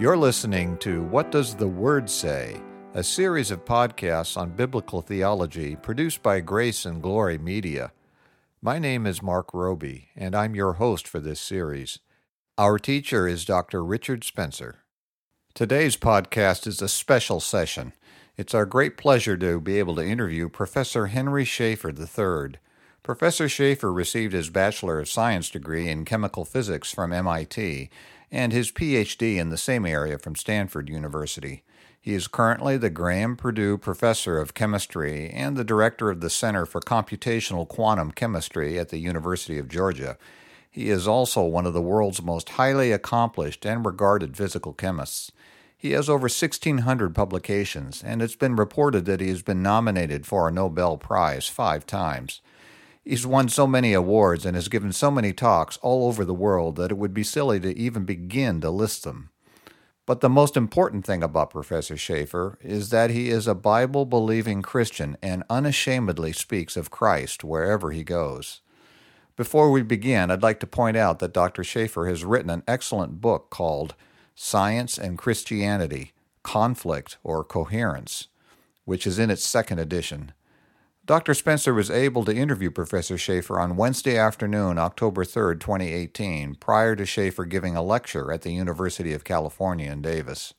You're listening to What Does the Word Say? A series of podcasts on biblical theology produced by Grace and Glory Media. My name is Marc Roby, and I'm your host for this series. Our teacher is Dr. Richard Spencer. Today's podcast is a special session. It's our great pleasure to be able to interview Professor Henry Schaefer III. Professor Schaefer received his Bachelor of Science degree in chemical physics from MIT and his PhD in the same area from Stanford University. He is currently the Graham Perdue Professor of Chemistry and the Director of the Center for Computational Quantum Chemistry at the University of Georgia. He is also one of the world's most highly accomplished and regarded physical chemists. He has over 1,600 publications, and it's been reported that he has been nominated for a Nobel Prize five times. He's won so many awards and has given so many talks all over the world that it would be silly to even begin to list them. But the most important thing about Professor Schaefer is that he is a Bible believing Christian and unashamedly speaks of Christ wherever he goes. Before we begin, I'd like to point out that Dr. Schaefer has written an excellent book called Science and Christianity Conflict or Coherence, which is in its second edition. Dr. Spencer was able to interview Professor Schaefer on Wednesday afternoon, October 3, 2018, prior to Schaefer giving a lecture at the University of California in Davis.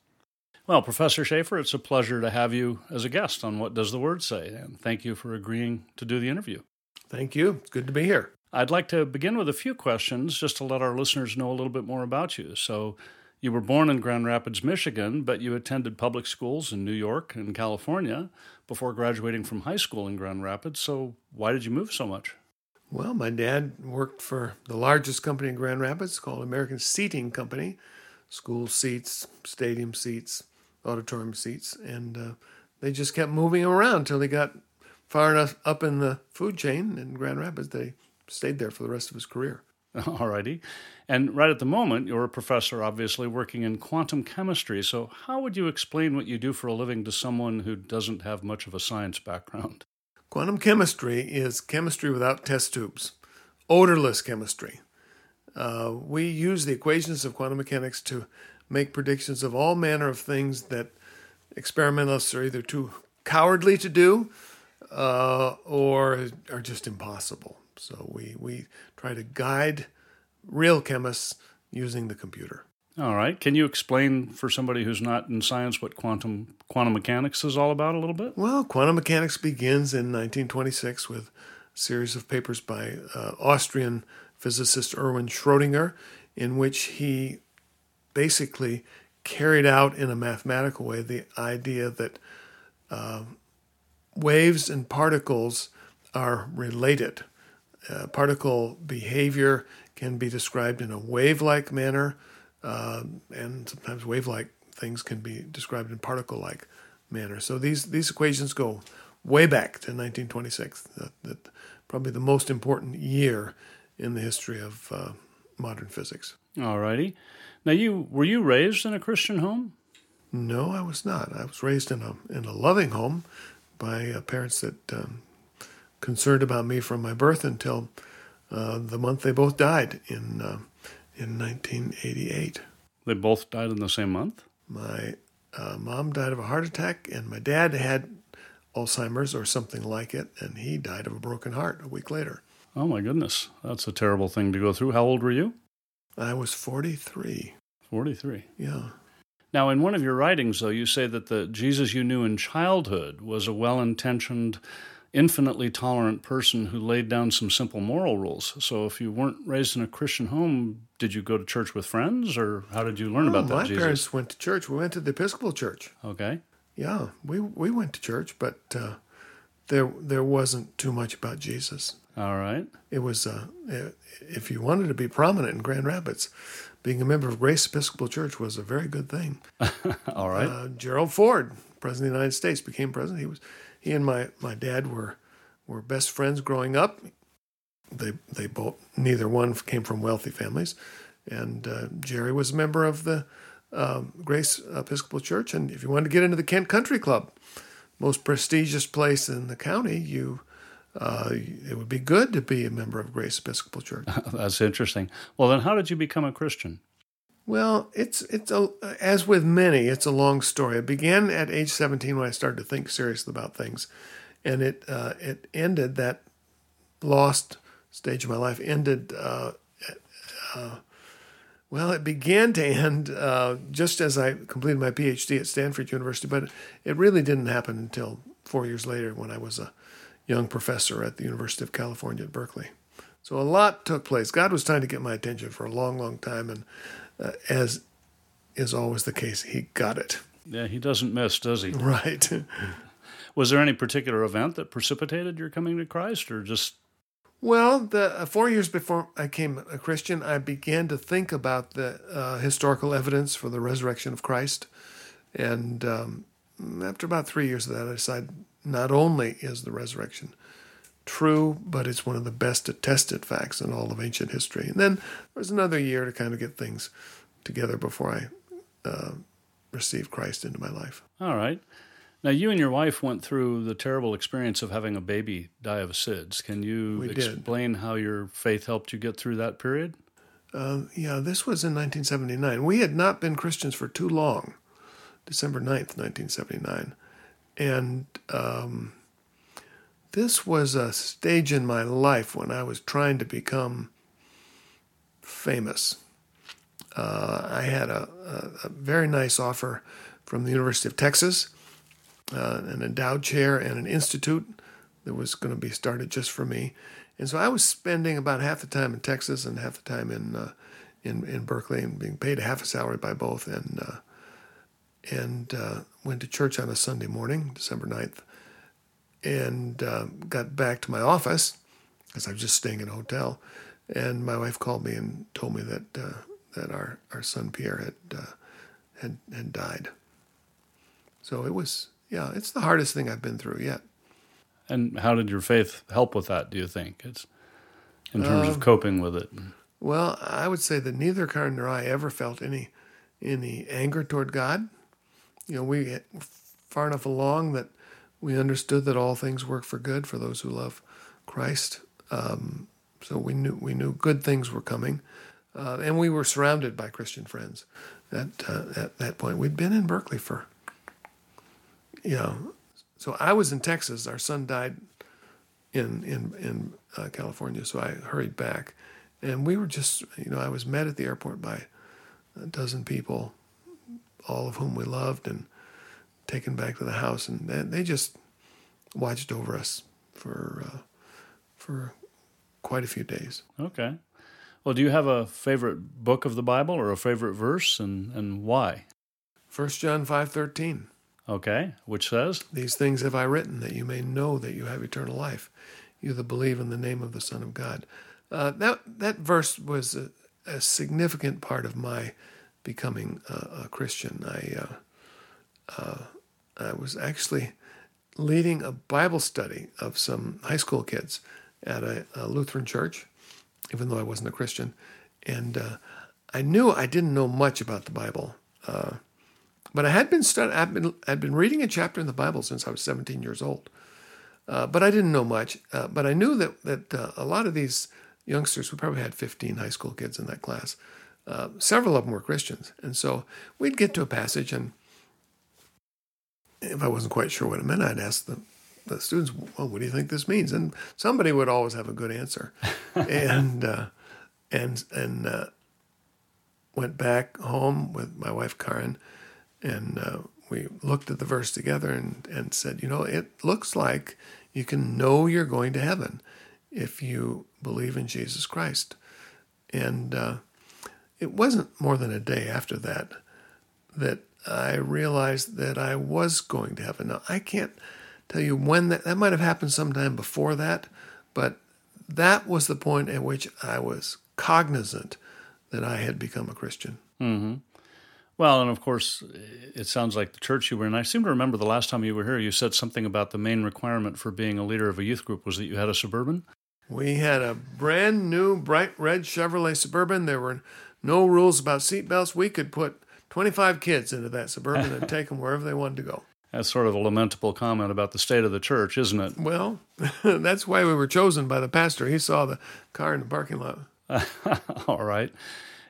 Well, Professor Schaefer, it's a pleasure to have you as a guest on What Does the Word Say? And thank you for agreeing to do the interview. Thank you. It's good to be here. I'd like to begin with a few questions just to let our listeners know a little bit more about you. So, you were born in Grand Rapids, Michigan, but you attended public schools in New York and California before graduating from high school in Grand Rapids. So, why did you move so much? Well, my dad worked for the largest company in Grand Rapids called American Seating Company school seats, stadium seats, auditorium seats. And uh, they just kept moving around until they got far enough up in the food chain in Grand Rapids. They stayed there for the rest of his career. Alrighty. And right at the moment, you're a professor, obviously, working in quantum chemistry. So, how would you explain what you do for a living to someone who doesn't have much of a science background? Quantum chemistry is chemistry without test tubes, odorless chemistry. Uh, we use the equations of quantum mechanics to make predictions of all manner of things that experimentalists are either too cowardly to do uh, or are just impossible. So we, we try to guide real chemists using the computer. All right. Can you explain for somebody who's not in science what quantum quantum mechanics is all about a little bit? Well, quantum mechanics begins in 1926 with a series of papers by uh, Austrian physicist Erwin Schrödinger, in which he basically carried out in a mathematical way the idea that uh, waves and particles are related. Uh, particle behavior can be described in a wave like manner, uh, and sometimes wave like things can be described in particle like manner. So these, these equations go way back to 1926, that, that probably the most important year in the history of uh, modern physics. All righty. Now, you were you raised in a Christian home? No, I was not. I was raised in a in a loving home by uh, parents that um, concerned about me from my birth until uh, the month they both died in uh, in 1988. They both died in the same month. My uh, mom died of a heart attack, and my dad had Alzheimer's or something like it, and he died of a broken heart a week later. Oh my goodness, that's a terrible thing to go through. How old were you? I was 43. 43. Yeah. Now, in one of your writings, though, you say that the Jesus you knew in childhood was a well intentioned, infinitely tolerant person who laid down some simple moral rules. So, if you weren't raised in a Christian home, did you go to church with friends, or how did you learn oh, about that? My Jesus? parents went to church. We went to the Episcopal Church. Okay. Yeah, we we went to church, but uh, there there wasn't too much about Jesus. All right. It was uh, if you wanted to be prominent in Grand Rapids, being a member of Grace Episcopal Church was a very good thing. All right. Uh, Gerald Ford, president of the United States, became president. He was he and my, my dad were were best friends growing up. They they both neither one came from wealthy families, and uh, Jerry was a member of the um, Grace Episcopal Church. And if you wanted to get into the Kent Country Club, most prestigious place in the county, you uh, it would be good to be a member of Grace Episcopal Church. That's interesting. Well, then, how did you become a Christian? Well, it's it's a as with many, it's a long story. It began at age 17 when I started to think seriously about things, and it uh, it ended that lost stage of my life ended. Uh, uh, well, it began to end uh, just as I completed my PhD at Stanford University, but it really didn't happen until four years later when I was a young professor at the University of California at Berkeley. So a lot took place. God was trying to get my attention for a long, long time, and uh, as is always the case, He got it. Yeah, He doesn't miss, does He? Right. was there any particular event that precipitated your coming to Christ, or just? Well, the uh, four years before I came a Christian, I began to think about the uh, historical evidence for the resurrection of Christ, and um, after about three years of that, I decided not only is the resurrection true, but it's one of the best attested facts in all of ancient history. And then there was another year to kind of get things together before I uh, received Christ into my life. All right. Now, you and your wife went through the terrible experience of having a baby die of SIDS. Can you We did. explain how your faith helped you get through that period? Uh, yeah, this was in 1979. We had not been Christians for too long, December 9th, 1979. And um, this was a stage in my life when I was trying to become famous. Uh, I had a, a, a very nice offer from the University of Texas, uh, an endowed chair and an institute that was going to be started just for me. And so I was spending about half the time in Texas and half the time in uh, in in Berkeley, and being paid half a salary by both. And uh, and uh, went to church on a Sunday morning, December 9th, and uh, got back to my office because I was just staying in a hotel. And my wife called me and told me that uh, that our, our son Pierre had uh, had had died. So it was yeah, it's the hardest thing I've been through yet. And how did your faith help with that, do you think? It's in terms Um, of coping with it. Well, I would say that neither Karen nor I ever felt any any anger toward God. You know, we get far enough along that we understood that all things work for good for those who love Christ. Um, so we knew we knew good things were coming, uh, and we were surrounded by Christian friends. At uh, at that point, we'd been in Berkeley for, you know, so I was in Texas. Our son died in in in uh, California, so I hurried back, and we were just you know I was met at the airport by a dozen people, all of whom we loved, and taken back to the house, and they, they just watched over us for uh, for quite a few days. Okay. Well, do you have a favorite book of the Bible or a favorite verse, and, and why? First John five thirteen. Okay, which says, These things have I written that you may know that you have eternal life, you that believe in the name of the Son of God. Uh, that that verse was a, a significant part of my becoming a, a Christian. I uh, uh, I was actually leading a Bible study of some high school kids at a, a Lutheran church, even though I wasn't a Christian, and uh, I knew I didn't know much about the Bible. Uh, but I had been stud- I'd been I'd been reading a chapter in the Bible since I was 17 years old. Uh, but I didn't know much. Uh, but I knew that that uh, a lot of these youngsters, we probably had 15 high school kids in that class. Uh, several of them were Christians, and so we'd get to a passage, and if I wasn't quite sure what it meant, I'd ask the the students, "Well, what do you think this means?" And somebody would always have a good answer, and uh, and and uh, went back home with my wife Karen and uh, we looked at the verse together and, and said, you know, it looks like you can know you're going to heaven if you believe in Jesus Christ. And uh, it wasn't more than a day after that that I realized that I was going to heaven. Now, I can't tell you when that, that might have happened sometime before that, but that was the point at which I was cognizant that I had become a Christian. mm-hmm. Well, and of course, it sounds like the church you were in. I seem to remember the last time you were here, you said something about the main requirement for being a leader of a youth group was that you had a suburban. We had a brand new bright red Chevrolet Suburban. There were no rules about seatbelts. We could put 25 kids into that Suburban and take them wherever they wanted to go. That's sort of a lamentable comment about the state of the church, isn't it? Well, that's why we were chosen by the pastor. He saw the car in the parking lot. All right.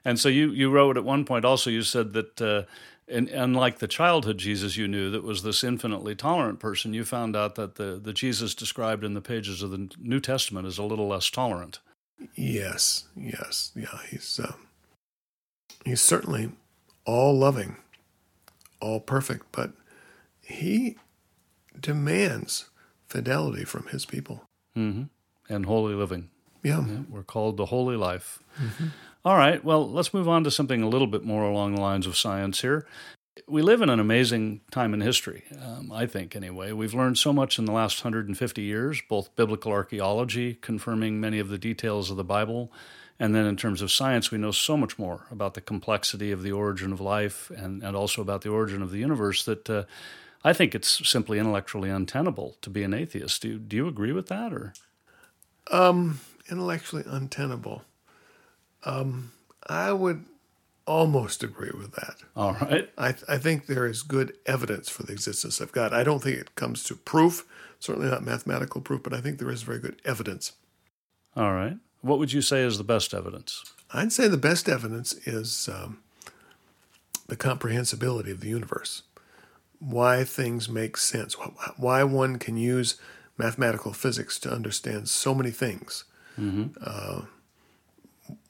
And so you, you wrote at one point also, you said that uh, in, unlike the childhood Jesus you knew that was this infinitely tolerant person, you found out that the, the Jesus described in the pages of the New Testament is a little less tolerant. Yes, yes, yeah. He's um, he's certainly all loving, all perfect, but he demands fidelity from his people mm-hmm. and holy living. Yeah. yeah. we're called the holy life. Mm-hmm. All right, well, let's move on to something a little bit more along the lines of science here. We live in an amazing time in history, um, I think, anyway. We've learned so much in the last 150 years, both biblical archaeology, confirming many of the details of the Bible, and then in terms of science, we know so much more about the complexity of the origin of life and, and also about the origin of the universe that uh, I think it's simply intellectually untenable to be an atheist. Do you, do you agree with that? or? Um, intellectually untenable. Um, I would almost agree with that. All right. I, th- I think there is good evidence for the existence of God. I don't think it comes to proof, certainly not mathematical proof, but I think there is very good evidence. All right. What would you say is the best evidence? I'd say the best evidence is um, the comprehensibility of the universe. Why things make sense. Why one can use mathematical physics to understand so many things. Mm-hmm. Uh,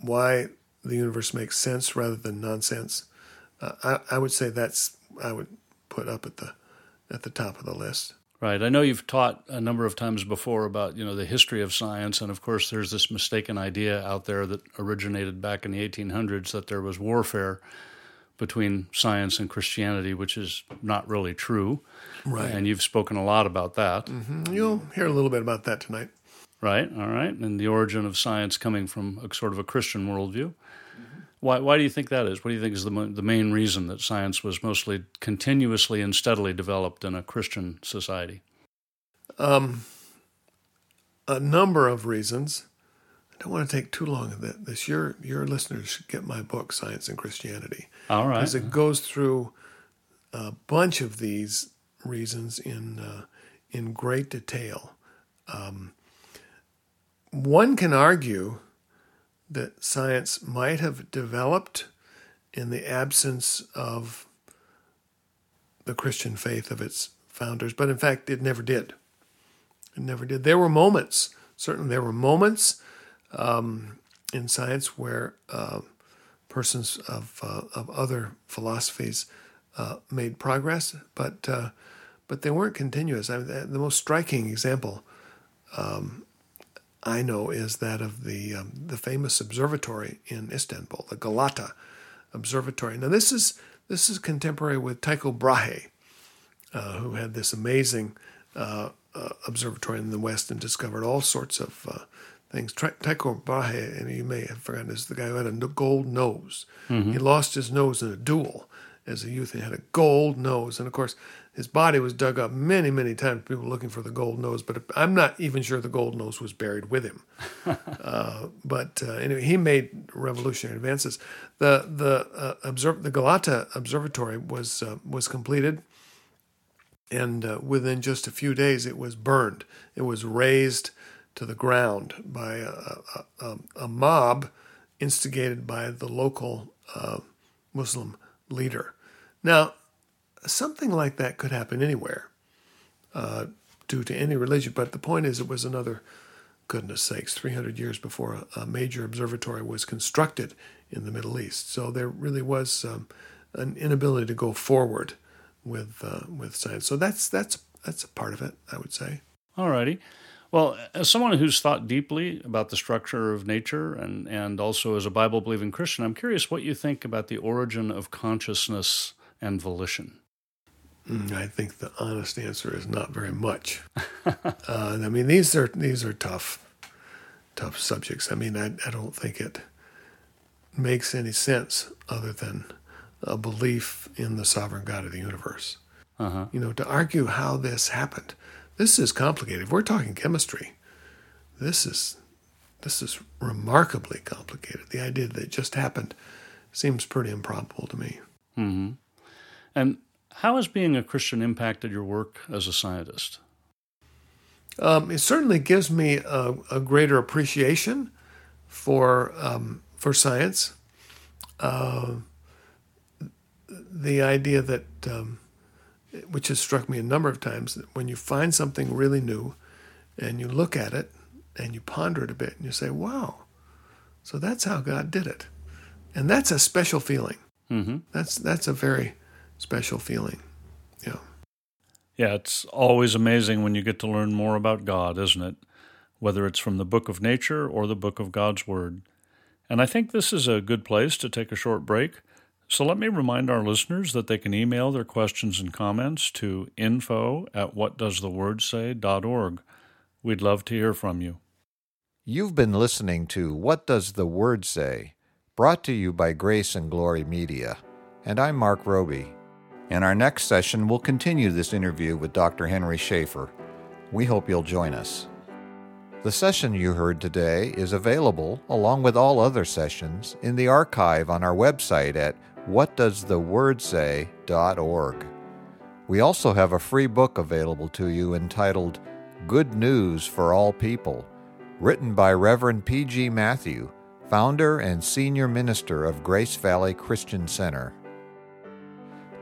why the universe makes sense rather than nonsense. Uh, I, I would say that's I would put up at the at the top of the list. Right. I know you've taught a number of times before about you know the history of science, and of course there's this mistaken idea out there that originated back in the 1800s that there was warfare between science and Christianity, which is not really true. Right. And you've spoken a lot about that. Mm-hmm. You'll hear a little bit about that tonight. Right. All right. And the origin of science coming from a sort of a Christian worldview. Why, why do you think that is? What do you think is the, the main reason that science was mostly continuously and steadily developed in a Christian society? Um, a number of reasons. I don't want to take too long of this. Your your listeners should get my book, Science and Christianity. All right. Because it goes through a bunch of these reasons in uh, in great detail. Um, one can argue that science might have developed in the absence of the Christian faith of its founders, but in fact, it never did. It never did. There were moments, certainly, there were moments um, in science where uh, persons of, uh, of other philosophies uh, made progress, but uh, but they weren't continuous. I mean, the most striking example um, I know is that of the um, the famous observatory in Istanbul, the Galata Observatory. Now this is this is contemporary with Tycho Brahe, uh, who had this amazing uh, uh, observatory in the West and discovered all sorts of uh, things. Tycho Brahe, and you may have forgotten, is the guy who had a gold nose. Mm-hmm. He lost his nose in a duel as a youth. He had a gold nose, and of course, his body was dug up many, many times. People looking for the gold nose, but I'm not even sure the gold nose was buried with him. uh, but uh, anyway, he made revolutionary advances. The the uh, observ- the Galata Observatory was uh, was completed, and uh, within just a few days, it was burned. It was razed to the ground by a, a, a mob instigated by the local uh, Muslim leader. Now, something like that could happen anywhere uh, due to any religion, but the point is, it was another, goodness sakes, 300 years before a, a major observatory was constructed in the Middle East. So there really was um, an inability to go forward with uh, with science. So that's that's that's a part of it, I would say. All righty. Well, as someone who's thought deeply about the structure of nature and, and also as a Bible believing Christian, I'm curious what you think about the origin of consciousness and volition. Mm, I think the honest answer is not very much. uh, I mean, these are these are tough, tough subjects. I mean, I, I don't think it makes any sense other than a belief in the sovereign God of the universe. Uh-huh. You know, to argue how this happened this is complicated. If we're talking chemistry, this is this is remarkably complicated. The idea that it just happened seems pretty improbable to me. Mm-hmm. And how has being a Christian impacted your work as a scientist? Um, it certainly gives me a, a greater appreciation for um, for science. uh, the idea that, um, which has struck me a number of times, that when you find something really new and you look at it and you ponder it a bit and you say, wow, so that's how God did it. And that's a special feeling. Mm-hmm. That's, that's a very special feeling. Yeah. Yeah, it's always amazing when you get to learn more about God, isn't it? Whether it's from the book of nature or the book of God's Word. And I think this is a good place to take a short break. So let me remind our listeners that they can email their questions and comments to info at whatdoesthewordsay.org. We'd love to hear from you. You've been listening to What Does the Word Say? brought to you by Grace and Glory Media. And I'm Marc Roby. In our next session, we'll continue this interview with Dr. Henry Schaefer. We hope you'll join us. The session you heard today is available, along with all other sessions, in the archive on our website at whatdoesthewordsay.org. We also have a free book available to you entitled Good News for All People, written by Reverend P.G. Matthew, founder and senior minister of Grace Valley Christian Center.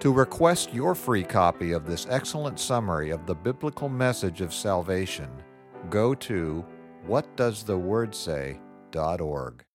To request your free copy of this excellent summary of the biblical message of salvation, go to whatdoesthewordsay.org.